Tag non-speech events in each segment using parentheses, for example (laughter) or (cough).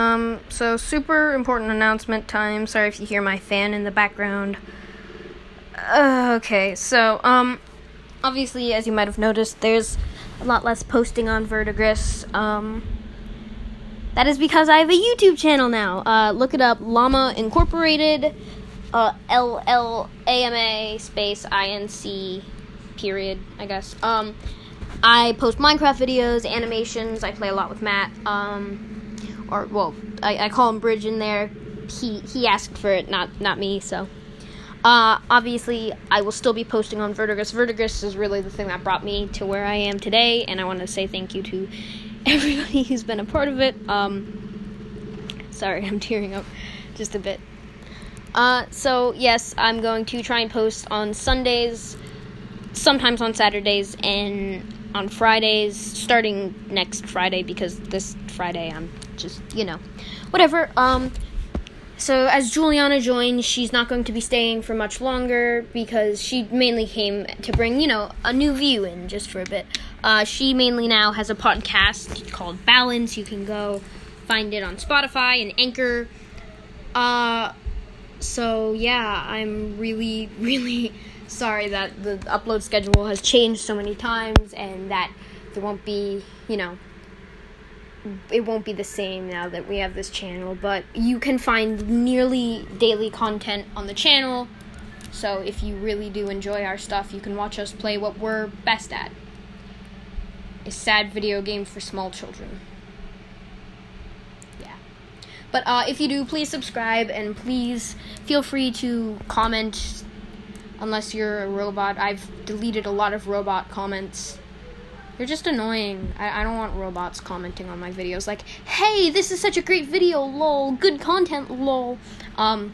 Um, so super important announcement time. Sorry if you hear my fan in the background. Uh, okay, so, um, obviously, as you might have noticed, there's a lot less posting on Verdigris. Um, that is because I have a YouTube channel now. Uh, look it up, Llama Incorporated, uh, L L A M A space I N C period, I guess. Um, I post Minecraft videos, animations. I play a lot with Matt. Um, or well, I, I call him Bridge in there. He he asked for it, not not me. So, uh, obviously, I will still be posting on Verdigris. Verdigris is really the thing that brought me to where I am today, and I want to say thank you to (laughs) everybody who's been a part of it. Um, sorry, (laughs) I'm tearing up just a bit. Uh, so yes, I'm going to try and post on Sundays, sometimes on Saturdays, and on Fridays, starting next Friday because this Friday I'm just, you know, whatever. Um, so as Juliana joined, she's not going to be staying for much longer because she mainly came to bring, you know, a new view in just for a bit. Uh, she mainly now has a podcast called Balance. You can go find it on Spotify and Anchor. Uh, so yeah, I'm really, (laughs) really sorry that the upload schedule has changed so many times and that there won't be, you know, it won't be the same now that we have this channel, but you can find nearly daily content on the channel. So if you really do enjoy our stuff, you can watch us play what we're best at. A sad video game for small children. Yeah. But uh, if you do, please subscribe and please feel free to comment unless you're a robot. I've deleted a lot of robot comments. They're just annoying. I, I don't want robots commenting on my videos like, hey, this is such a great video, lol. Good content, lol. Um,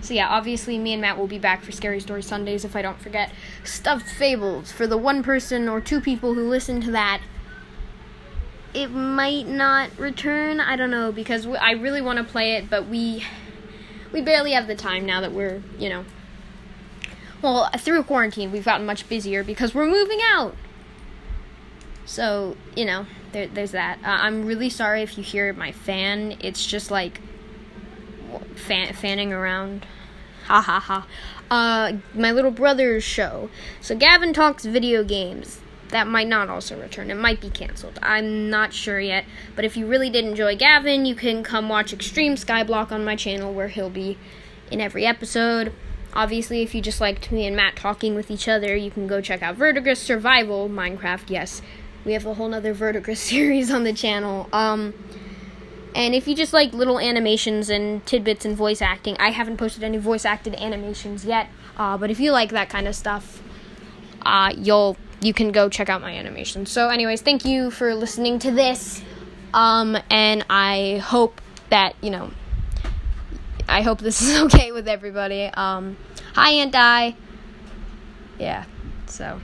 so yeah, obviously me and Matt will be back for Scary Story Sundays if I don't forget. Stuffed Fables for the one person or two people who listen to that. It might not return. I don't know because I really want to play it, but we we barely have the time now that we're you know well, through quarantine, we've gotten much busier because we're moving out. So, you know, there, there's that. Uh, I'm really sorry if you hear my fan. It's just like fan, fanning around. Ha ha ha. Uh, my little brother's show. So, Gavin Talks Video Games. That might not also return. It might be canceled. I'm not sure yet. But if you really did enjoy Gavin, you can come watch Extreme Skyblock on my channel where he'll be in every episode. Obviously, if you just liked me and Matt talking with each other, you can go check out Verdigris Survival Minecraft. Yes, we have a whole nother Verdigris (laughs) series on the channel. Um, and if you just like little animations and tidbits and voice acting, I haven't posted any voice acted animations yet. Uh, but if you like that kind of stuff, uh, you'll you can go check out my animations. So, anyways, thank you for listening to this. Um, and I hope that you know I hope this is (laughs) okay with everybody. Um, hi, Aunt Di. Yeah, so.